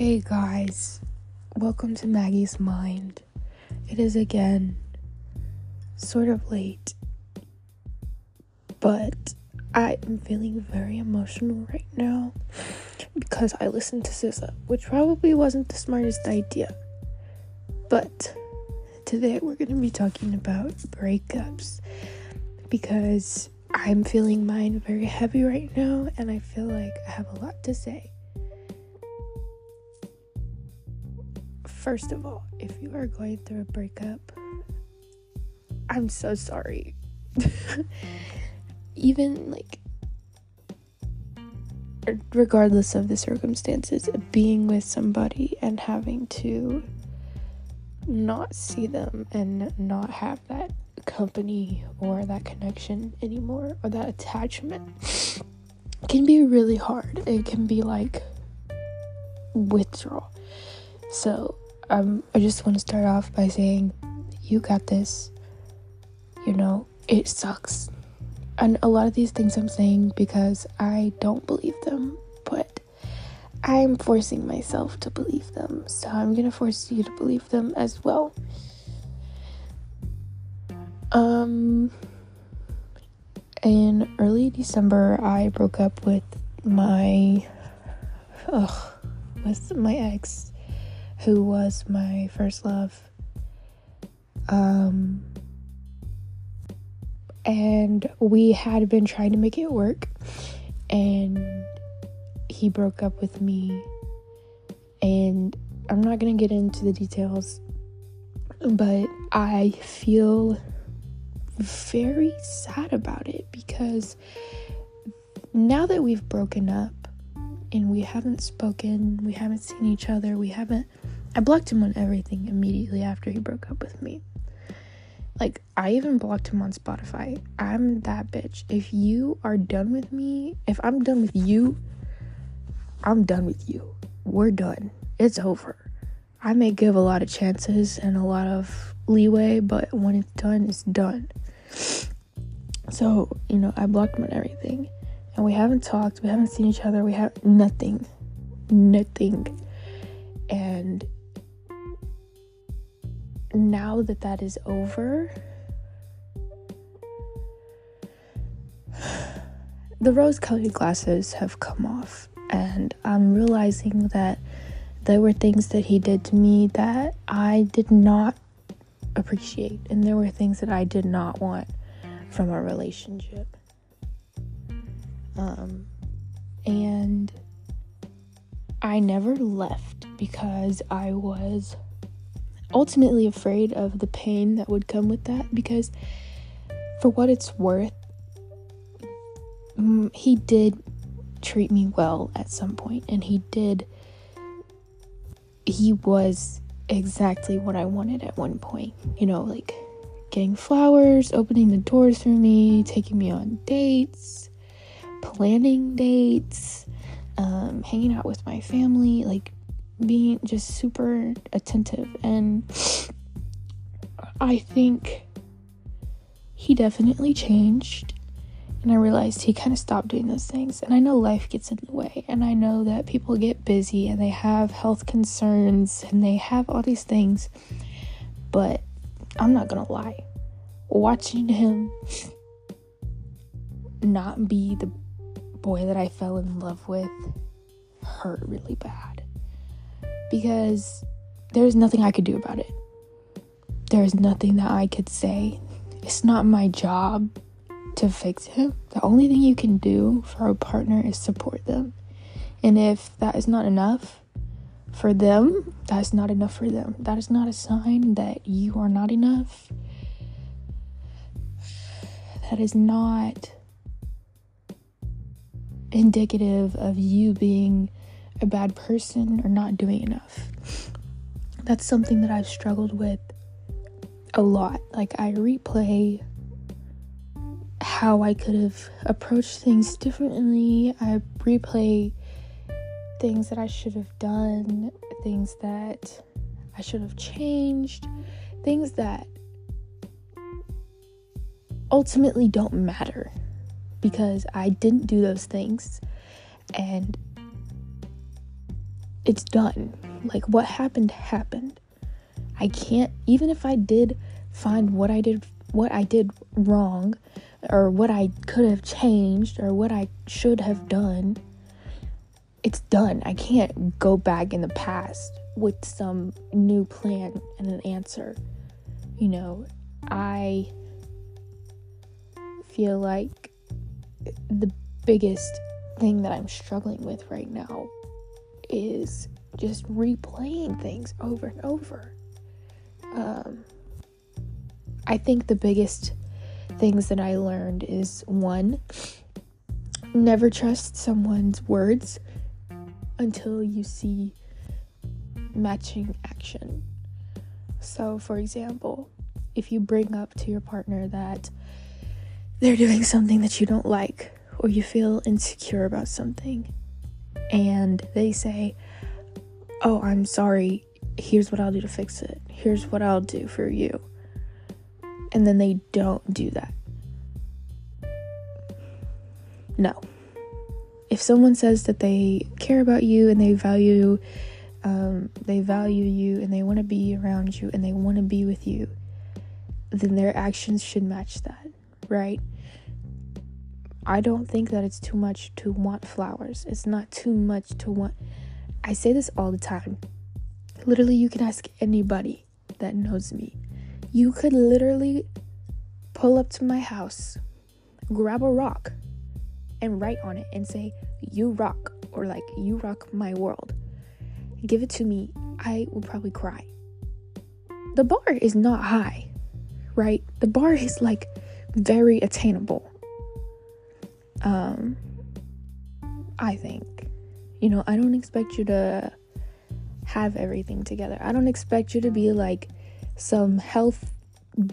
Hey guys, welcome to Maggie's Mind. It is again sort of late, but I am feeling very emotional right now because I listened to SZA, which probably wasn't the smartest idea. But today we're going to be talking about breakups because I'm feeling mine very heavy right now and I feel like I have a lot to say. First of all, if you are going through a breakup, I'm so sorry. Even like, regardless of the circumstances, being with somebody and having to not see them and not have that company or that connection anymore or that attachment can be really hard. It can be like withdrawal. So, um, I just want to start off by saying, you got this. You know, it sucks. And a lot of these things I'm saying because I don't believe them, but I'm forcing myself to believe them. So I'm going to force you to believe them as well. Um, in early December, I broke up with my, ugh, with my ex who was my first love. Um, and we had been trying to make it work, and he broke up with me. And I'm not gonna get into the details, but I feel very sad about it because now that we've broken up and we haven't spoken, we haven't seen each other, we haven't I blocked him on everything immediately after he broke up with me. Like, I even blocked him on Spotify. I'm that bitch. If you are done with me, if I'm done with you, I'm done with you. We're done. It's over. I may give a lot of chances and a lot of leeway, but when it's done, it's done. So, you know, I blocked him on everything. And we haven't talked, we haven't seen each other, we have nothing. Nothing. And now that that is over, the rose colored glasses have come off, and I'm realizing that there were things that he did to me that I did not appreciate, and there were things that I did not want from a relationship. Um, and I never left because I was ultimately afraid of the pain that would come with that because for what it's worth mm, he did treat me well at some point and he did he was exactly what I wanted at one point you know like getting flowers opening the doors for me taking me on dates planning dates um, hanging out with my family like being just super attentive and I think he definitely changed and I realized he kind of stopped doing those things. And I know life gets in the way, and I know that people get busy and they have health concerns and they have all these things. But I'm not gonna lie, watching him not be the boy that I fell in love with hurt really bad because there's nothing I could do about it. There's nothing that I could say. It's not my job to fix him. The only thing you can do for a partner is support them. And if that is not enough for them, that's not enough for them. That is not a sign that you are not enough. That is not indicative of you being a bad person or not doing enough. That's something that I've struggled with a lot. Like, I replay how I could have approached things differently. I replay things that I should have done, things that I should have changed, things that ultimately don't matter because I didn't do those things. And it's done. Like what happened happened. I can't even if I did find what I did what I did wrong or what I could have changed or what I should have done. It's done. I can't go back in the past with some new plan and an answer. You know, I feel like the biggest thing that I'm struggling with right now is just replaying things over and over. Um, I think the biggest things that I learned is one, never trust someone's words until you see matching action. So, for example, if you bring up to your partner that they're doing something that you don't like or you feel insecure about something, and they say, Oh, I'm sorry, here's what I'll do to fix it, here's what I'll do for you, and then they don't do that. No. If someone says that they care about you and they value um, they value you and they want to be around you and they want to be with you, then their actions should match that, right? I don't think that it's too much to want flowers. It's not too much to want. I say this all the time. Literally, you can ask anybody that knows me. You could literally pull up to my house, grab a rock, and write on it and say, You rock, or like, You rock my world. Give it to me. I will probably cry. The bar is not high, right? The bar is like very attainable. Um, I think. You know, I don't expect you to have everything together. I don't expect you to be like some health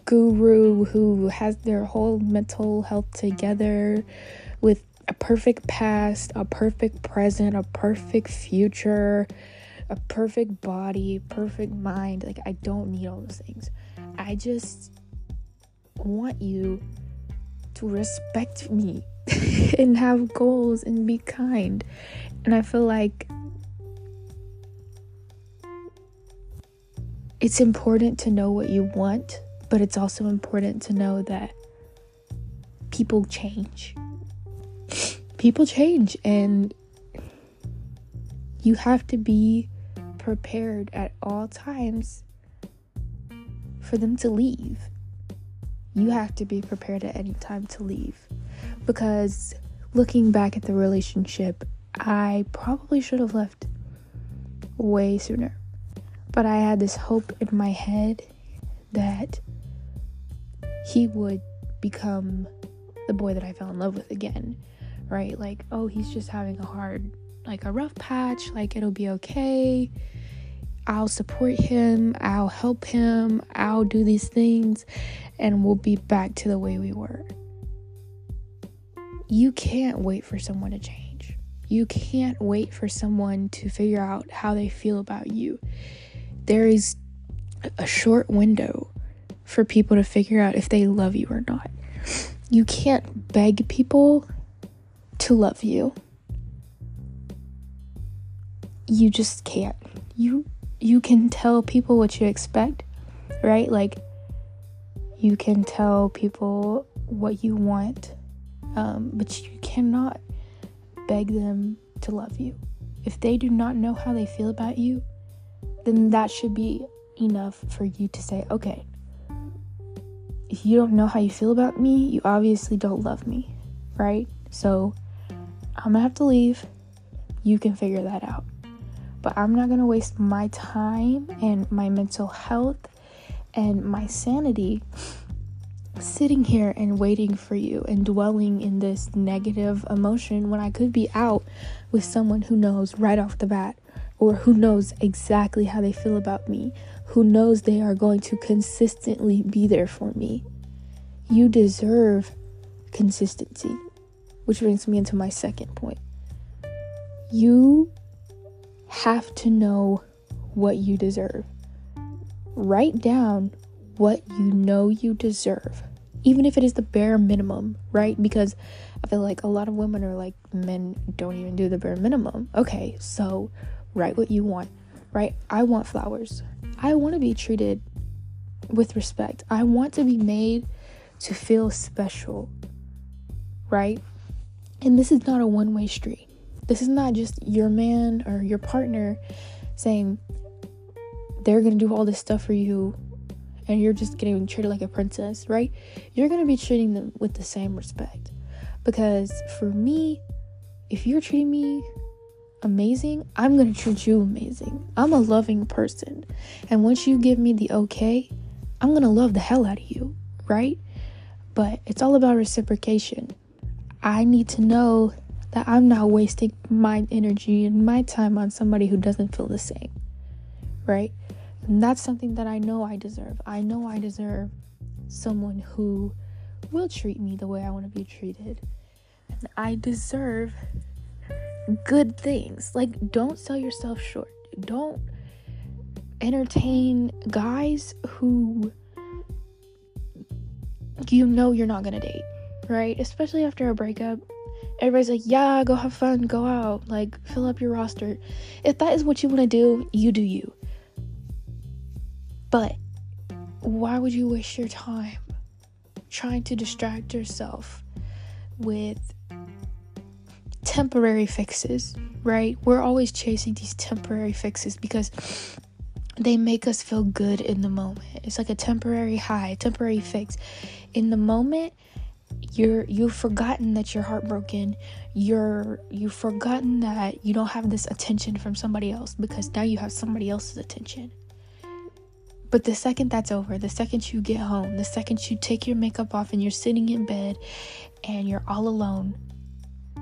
guru who has their whole mental health together with a perfect past, a perfect present, a perfect future, a perfect body, perfect mind. Like, I don't need all those things. I just want you to respect me and have goals and be kind. And I feel like it's important to know what you want, but it's also important to know that people change. People change, and you have to be prepared at all times for them to leave. You have to be prepared at any time to leave. Because looking back at the relationship, I probably should have left way sooner. But I had this hope in my head that he would become the boy that I fell in love with again, right? Like, oh, he's just having a hard, like a rough patch, like it'll be okay. I'll support him, I'll help him, I'll do these things, and we'll be back to the way we were. You can't wait for someone to change. You can't wait for someone to figure out how they feel about you there is a short window for people to figure out if they love you or not. You can't beg people to love you. You just can't. You you can tell people what you expect, right? Like you can tell people what you want, um, but you cannot beg them to love you. If they do not know how they feel about you, then that should be enough for you to say, okay, if you don't know how you feel about me, you obviously don't love me, right? So I'm gonna have to leave. You can figure that out. But I'm not gonna waste my time and my mental health and my sanity sitting here and waiting for you and dwelling in this negative emotion when I could be out with someone who knows right off the bat or who knows exactly how they feel about me, who knows they are going to consistently be there for me. You deserve consistency, which brings me into my second point. You have to know what you deserve. Write down what you know you deserve, even if it is the bare minimum, right? Because I feel like a lot of women are like, men don't even do the bare minimum. Okay, so write what you want, right? I want flowers. I want to be treated with respect. I want to be made to feel special, right? And this is not a one way street. This is not just your man or your partner saying they're going to do all this stuff for you and you're just getting treated like a princess, right? You're going to be treating them with the same respect. Because for me, if you're treating me amazing, I'm going to treat you amazing. I'm a loving person. And once you give me the okay, I'm going to love the hell out of you, right? But it's all about reciprocation. I need to know that I'm not wasting my energy and my time on somebody who doesn't feel the same, right? And that's something that I know I deserve. I know I deserve someone who will treat me the way I want to be treated. And I deserve good things. Like, don't sell yourself short. Don't entertain guys who you know you're not gonna date, right? Especially after a breakup. Everybody's like, yeah, go have fun, go out, like, fill up your roster. If that is what you wanna do, you do you. But why would you waste your time trying to distract yourself with temporary fixes, right? We're always chasing these temporary fixes because they make us feel good in the moment. It's like a temporary high, temporary fix. In the moment, you're you've forgotten that you're heartbroken. You're you've forgotten that you don't have this attention from somebody else because now you have somebody else's attention. But the second that's over, the second you get home, the second you take your makeup off and you're sitting in bed and you're all alone,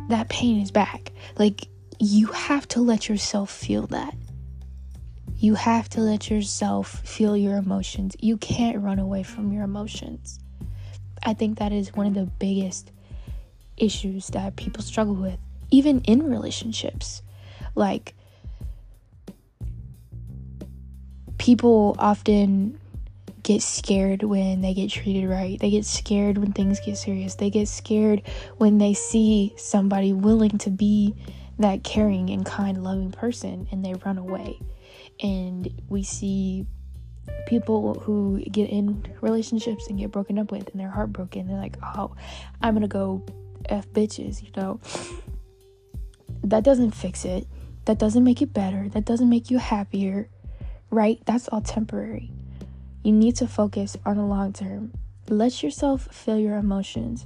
that pain is back. Like, you have to let yourself feel that. You have to let yourself feel your emotions. You can't run away from your emotions. I think that is one of the biggest issues that people struggle with, even in relationships. Like, people often get scared when they get treated right. They get scared when things get serious. They get scared when they see somebody willing to be that caring and kind, loving person and they run away. And we see people who get in relationships and get broken up with and they're heartbroken. They're like, oh, I'm gonna go F bitches, you know. That doesn't fix it. That doesn't make it better. That doesn't make you happier right? That's all temporary. You need to focus on the long term. Let yourself feel your emotions.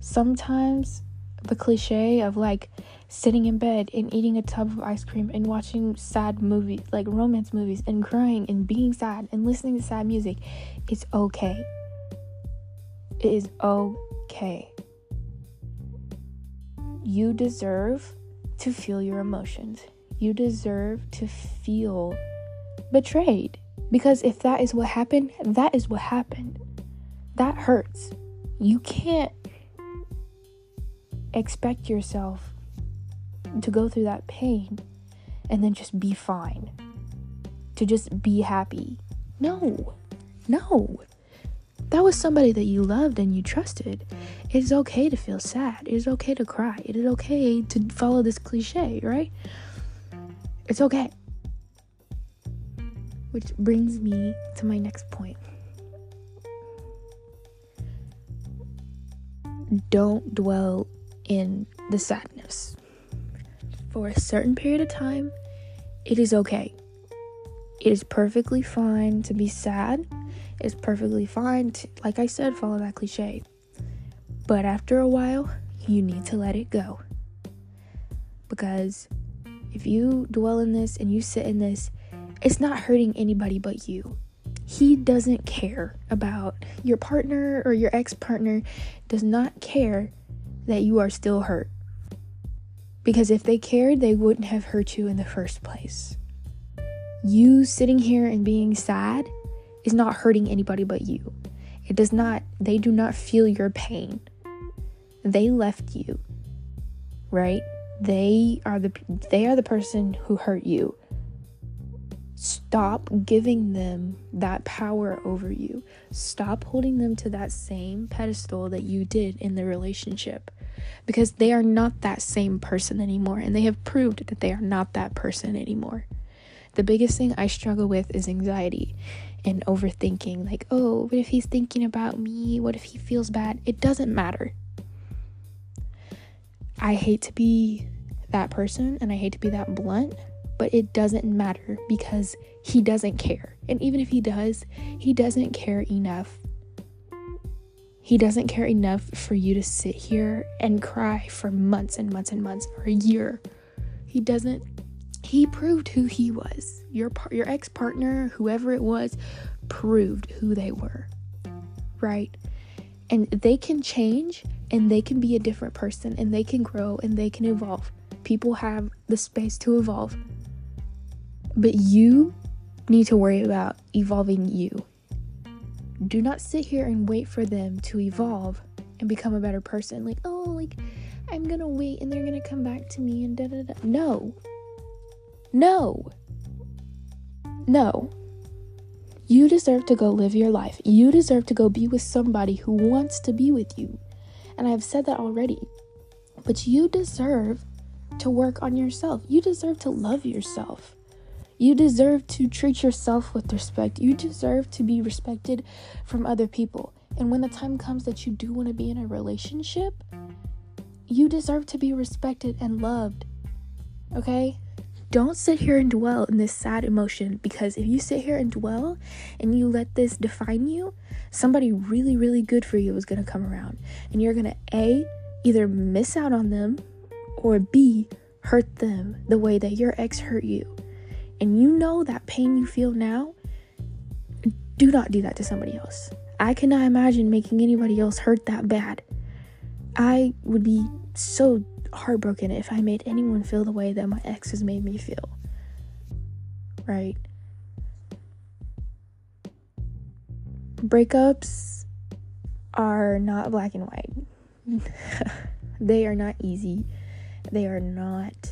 Sometimes the cliche of like sitting in bed and eating a tub of ice cream and watching sad movies, like romance movies, and crying and being sad and listening to sad music, it's okay. It is okay. You deserve to feel your emotions. You deserve to feel betrayed. Because if that is what happened, that is what happened. That hurts. You can't expect yourself to go through that pain and then just be fine. To just be happy. No. No. That was somebody that you loved and you trusted. It is okay to feel sad. It is okay to cry. It is okay to follow this cliche, right? It's okay. Which brings me to my next point. Don't dwell in the sadness. For a certain period of time, it is okay. It is perfectly fine to be sad. It's perfectly fine to, like I said, follow that cliche. But after a while, you need to let it go. Because if you dwell in this and you sit in this, it's not hurting anybody but you. He doesn't care about your partner or your ex partner, does not care that you are still hurt. Because if they cared, they wouldn't have hurt you in the first place. You sitting here and being sad is not hurting anybody but you. It does not, they do not feel your pain. They left you, right? They are the they are the person who hurt you. Stop giving them that power over you. Stop holding them to that same pedestal that you did in the relationship. because they are not that same person anymore and they have proved that they are not that person anymore. The biggest thing I struggle with is anxiety and overthinking like, "Oh, what if he's thinking about me? What if he feels bad?" It doesn't matter. I hate to be that person and I hate to be that blunt, but it doesn't matter because he doesn't care. And even if he does, he doesn't care enough. He doesn't care enough for you to sit here and cry for months and months and months or a year. He doesn't he proved who he was. Your par- your ex-partner, whoever it was, proved who they were. Right? And they can change and they can be a different person and they can grow and they can evolve. People have the space to evolve. But you need to worry about evolving you. Do not sit here and wait for them to evolve and become a better person. Like, oh, like, I'm gonna wait and they're gonna come back to me and da da da. No. No. No. You deserve to go live your life. You deserve to go be with somebody who wants to be with you. And I've said that already. But you deserve to work on yourself. You deserve to love yourself. You deserve to treat yourself with respect. You deserve to be respected from other people. And when the time comes that you do want to be in a relationship, you deserve to be respected and loved. Okay? Don't sit here and dwell in this sad emotion because if you sit here and dwell and you let this define you, somebody really, really good for you is going to come around. And you're going to A, either miss out on them or B, hurt them the way that your ex hurt you. And you know that pain you feel now, do not do that to somebody else. I cannot imagine making anybody else hurt that bad. I would be so heartbroken if I made anyone feel the way that my ex has made me feel. Right? Breakups are not black and white. they are not easy. They are not.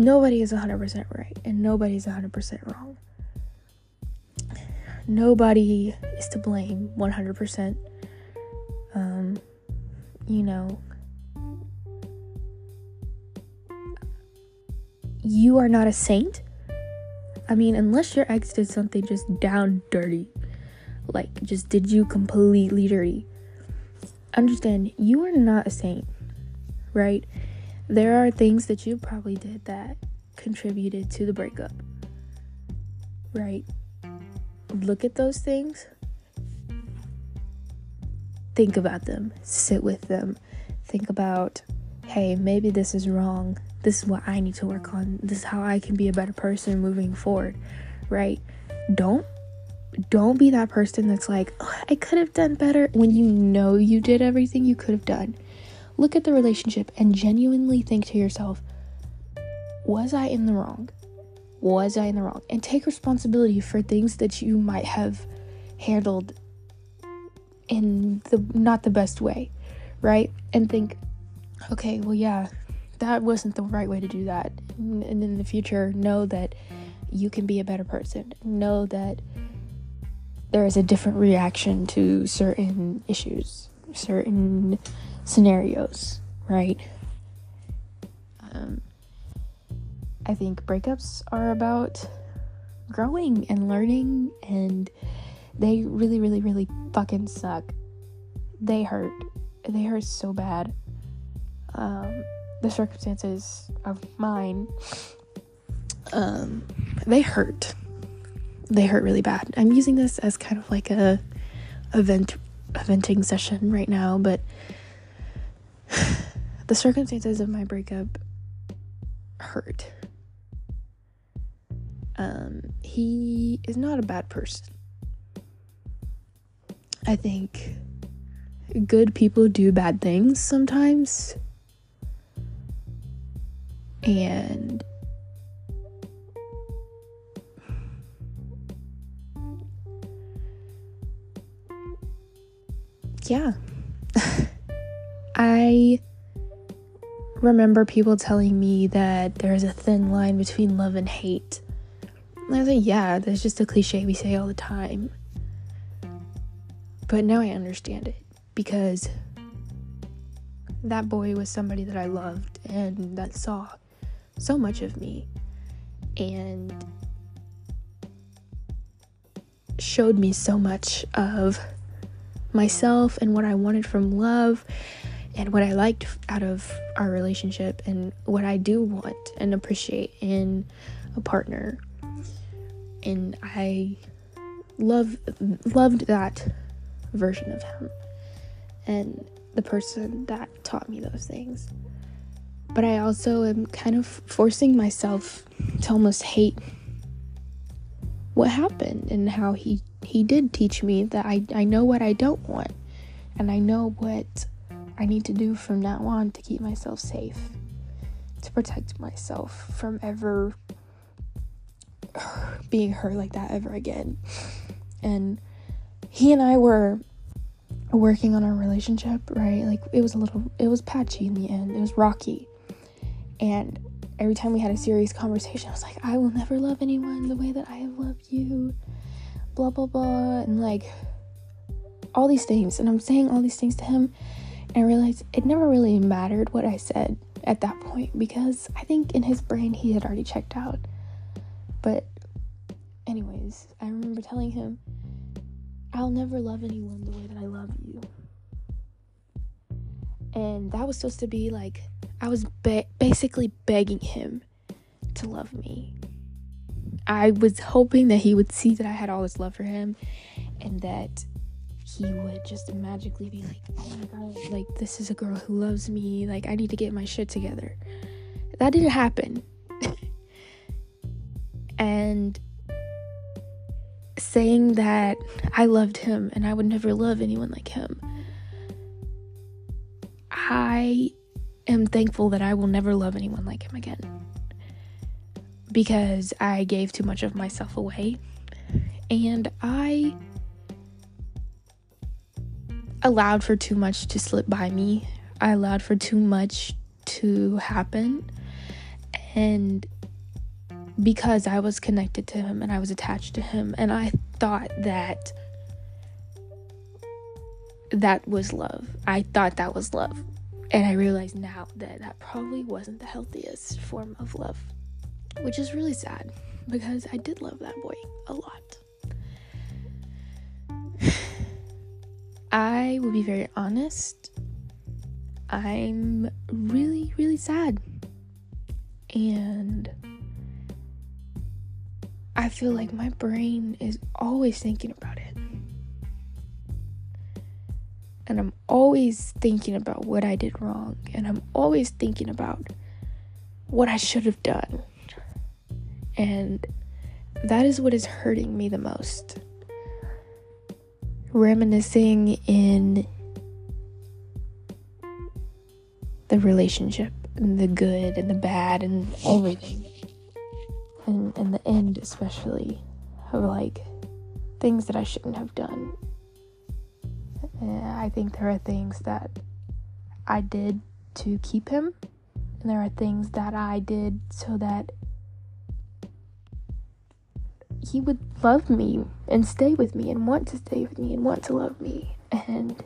Nobody is 100% right, and nobody is 100% wrong. Nobody is to blame 100%. Um, you know, you are not a saint. I mean, unless your ex did something just down dirty, like just did you completely dirty. Understand, you are not a saint, right? There are things that you probably did that contributed to the breakup, right? Look at those things think about them, sit with them, think about, hey, maybe this is wrong. This is what I need to work on. This is how I can be a better person moving forward, right? Don't don't be that person that's like, oh, I could have done better when you know you did everything you could have done. Look at the relationship and genuinely think to yourself, was I in the wrong? Was I in the wrong? And take responsibility for things that you might have handled in the not the best way, right? And think, okay, well, yeah, that wasn't the right way to do that. And in the future, know that you can be a better person. Know that there is a different reaction to certain issues, certain scenarios, right? Um, I think breakups are about growing and learning and they really, really, really fucking suck. They hurt. They hurt so bad. Um, the circumstances of mine, um, they hurt. They hurt really bad. I'm using this as kind of like a event a venting session right now, but the circumstances of my breakup hurt. Um, he is not a bad person. I think good people do bad things sometimes. And yeah. I remember people telling me that there's a thin line between love and hate. And I was like, yeah, that's just a cliche we say all the time. But now I understand it because that boy was somebody that I loved and that saw so much of me and showed me so much of myself and what I wanted from love and what I liked out of our relationship and what I do want and appreciate in a partner. And I love loved that version of him and the person that taught me those things. But I also am kind of forcing myself to almost hate what happened and how he he did teach me that I, I know what I don't want and I know what I need to do from now on to keep myself safe, to protect myself from ever being hurt like that ever again. And he and I were working on our relationship, right? Like it was a little, it was patchy in the end, it was rocky. And every time we had a serious conversation, I was like, I will never love anyone the way that I have loved you, blah, blah, blah. And like all these things. And I'm saying all these things to him. I realized it never really mattered what I said at that point because I think in his brain he had already checked out. But, anyways, I remember telling him, I'll never love anyone the way that I love you. And that was supposed to be like I was be- basically begging him to love me. I was hoping that he would see that I had all this love for him and that he would just magically be like, oh my god, like this is a girl who loves me. Like I need to get my shit together. That didn't happen. and saying that I loved him and I would never love anyone like him. I am thankful that I will never love anyone like him again. Because I gave too much of myself away. And I allowed for too much to slip by me. I allowed for too much to happen. And because I was connected to him and I was attached to him, and I thought that that was love. I thought that was love. And I realize now that that probably wasn't the healthiest form of love, which is really sad because I did love that boy a lot. I will be very honest. I'm really, really sad. And I feel like my brain is always thinking about it and I'm always thinking about what I did wrong, and I'm always thinking about what I should have done. And that is what is hurting me the most. Reminiscing in the relationship, and the good and the bad, and everything. And, and the end, especially, of like things that I shouldn't have done eh, I think there are things that I did to keep him, and there are things that I did so that he would love me and stay with me and want to stay with me and want to love me. And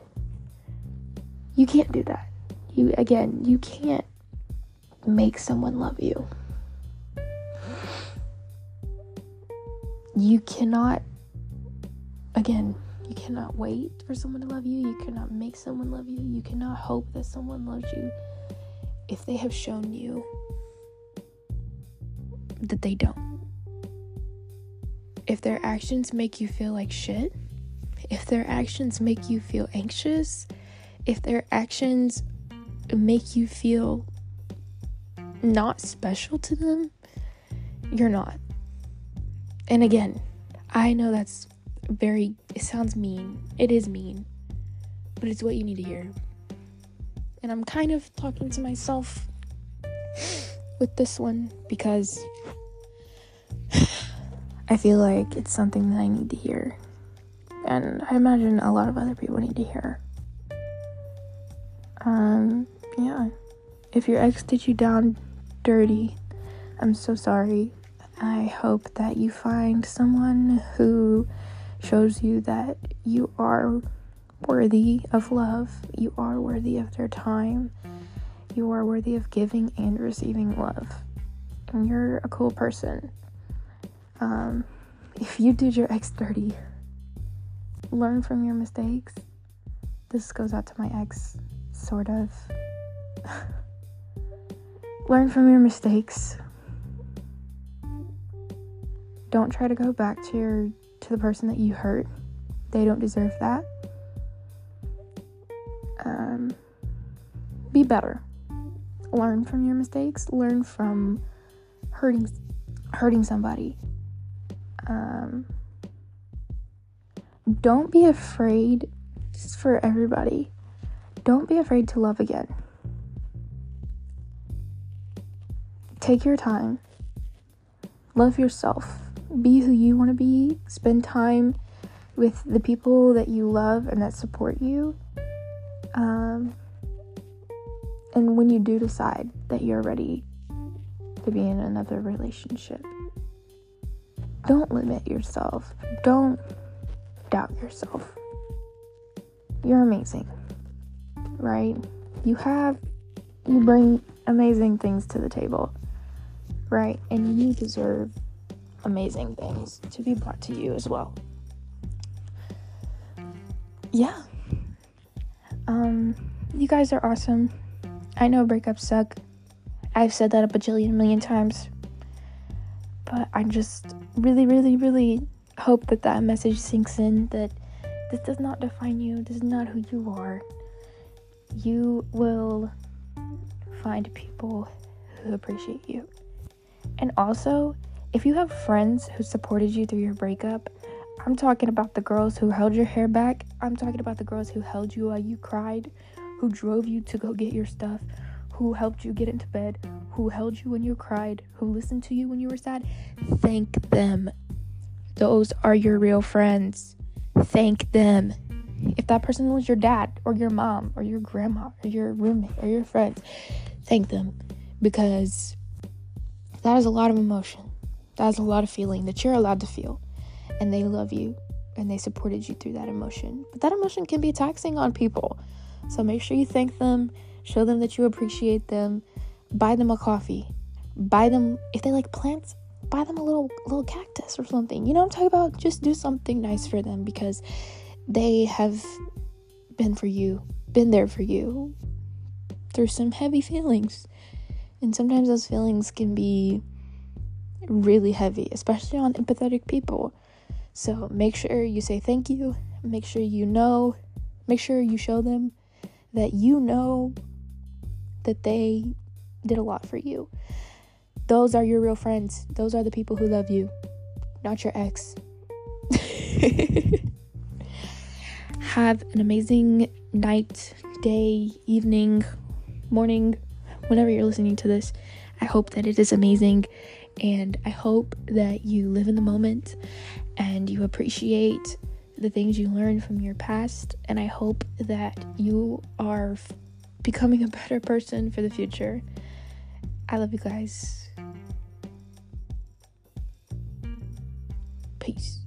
you can't do that. You, again, you can't make someone love you. You cannot, again, you cannot wait for someone to love you. You cannot make someone love you. You cannot hope that someone loves you if they have shown you that they don't. If their actions make you feel like shit, if their actions make you feel anxious, if their actions make you feel not special to them, you're not. And again, I know that's very it sounds mean. It is mean. But it's what you need to hear. And I'm kind of talking to myself with this one because I feel like it's something that I need to hear. And I imagine a lot of other people need to hear. Um, yeah. If your ex did you down dirty, I'm so sorry. I hope that you find someone who shows you that you are worthy of love. You are worthy of their time. You are worthy of giving and receiving love. And you're a cool person. Um, if you did your ex dirty, learn from your mistakes. This goes out to my ex, sort of. learn from your mistakes. Don't try to go back to your to the person that you hurt. They don't deserve that. Um, be better. Learn from your mistakes. Learn from hurting hurting somebody. Um, don't be afraid. This is for everybody. Don't be afraid to love again. Take your time. Love yourself. Be who you want to be. Spend time with the people that you love and that support you. Um, and when you do decide that you're ready to be in another relationship, don't limit yourself. Don't doubt yourself. You're amazing, right? You have, you bring amazing things to the table, right? And you deserve amazing things to be brought to you as well. Yeah. Um, you guys are awesome. I know breakups suck. I've said that a bajillion million times. But I just really, really, really hope that that message sinks in that this does not define you. This is not who you are. You will find people who appreciate you. And also, if you have friends who supported you through your breakup, I'm talking about the girls who held your hair back. I'm talking about the girls who held you while you cried, who drove you to go get your stuff, who helped you get into bed, who held you when you cried, who listened to you when you were sad. Thank them. Those are your real friends. Thank them. If that person was your dad or your mom or your grandma or your roommate or your friends, thank them because that is a lot of emotion. That is a lot of feeling that you're allowed to feel and they love you and they supported you through that emotion. But that emotion can be taxing on people. So make sure you thank them, show them that you appreciate them, buy them a coffee, buy them if they like plants, buy them a little little cactus or something. You know what I'm talking about? Just do something nice for them because they have been for you, been there for you through some heavy feelings. And sometimes those feelings can be really heavy, especially on empathetic people. So make sure you say thank you. Make sure you know, make sure you show them that you know that they did a lot for you. Those are your real friends. Those are the people who love you, not your ex. Have an amazing night, day, evening, morning, whenever you're listening to this. I hope that it is amazing and I hope that you live in the moment and you appreciate the things you learned from your past. And I hope that you are becoming a better person for the future. I love you guys. Peace.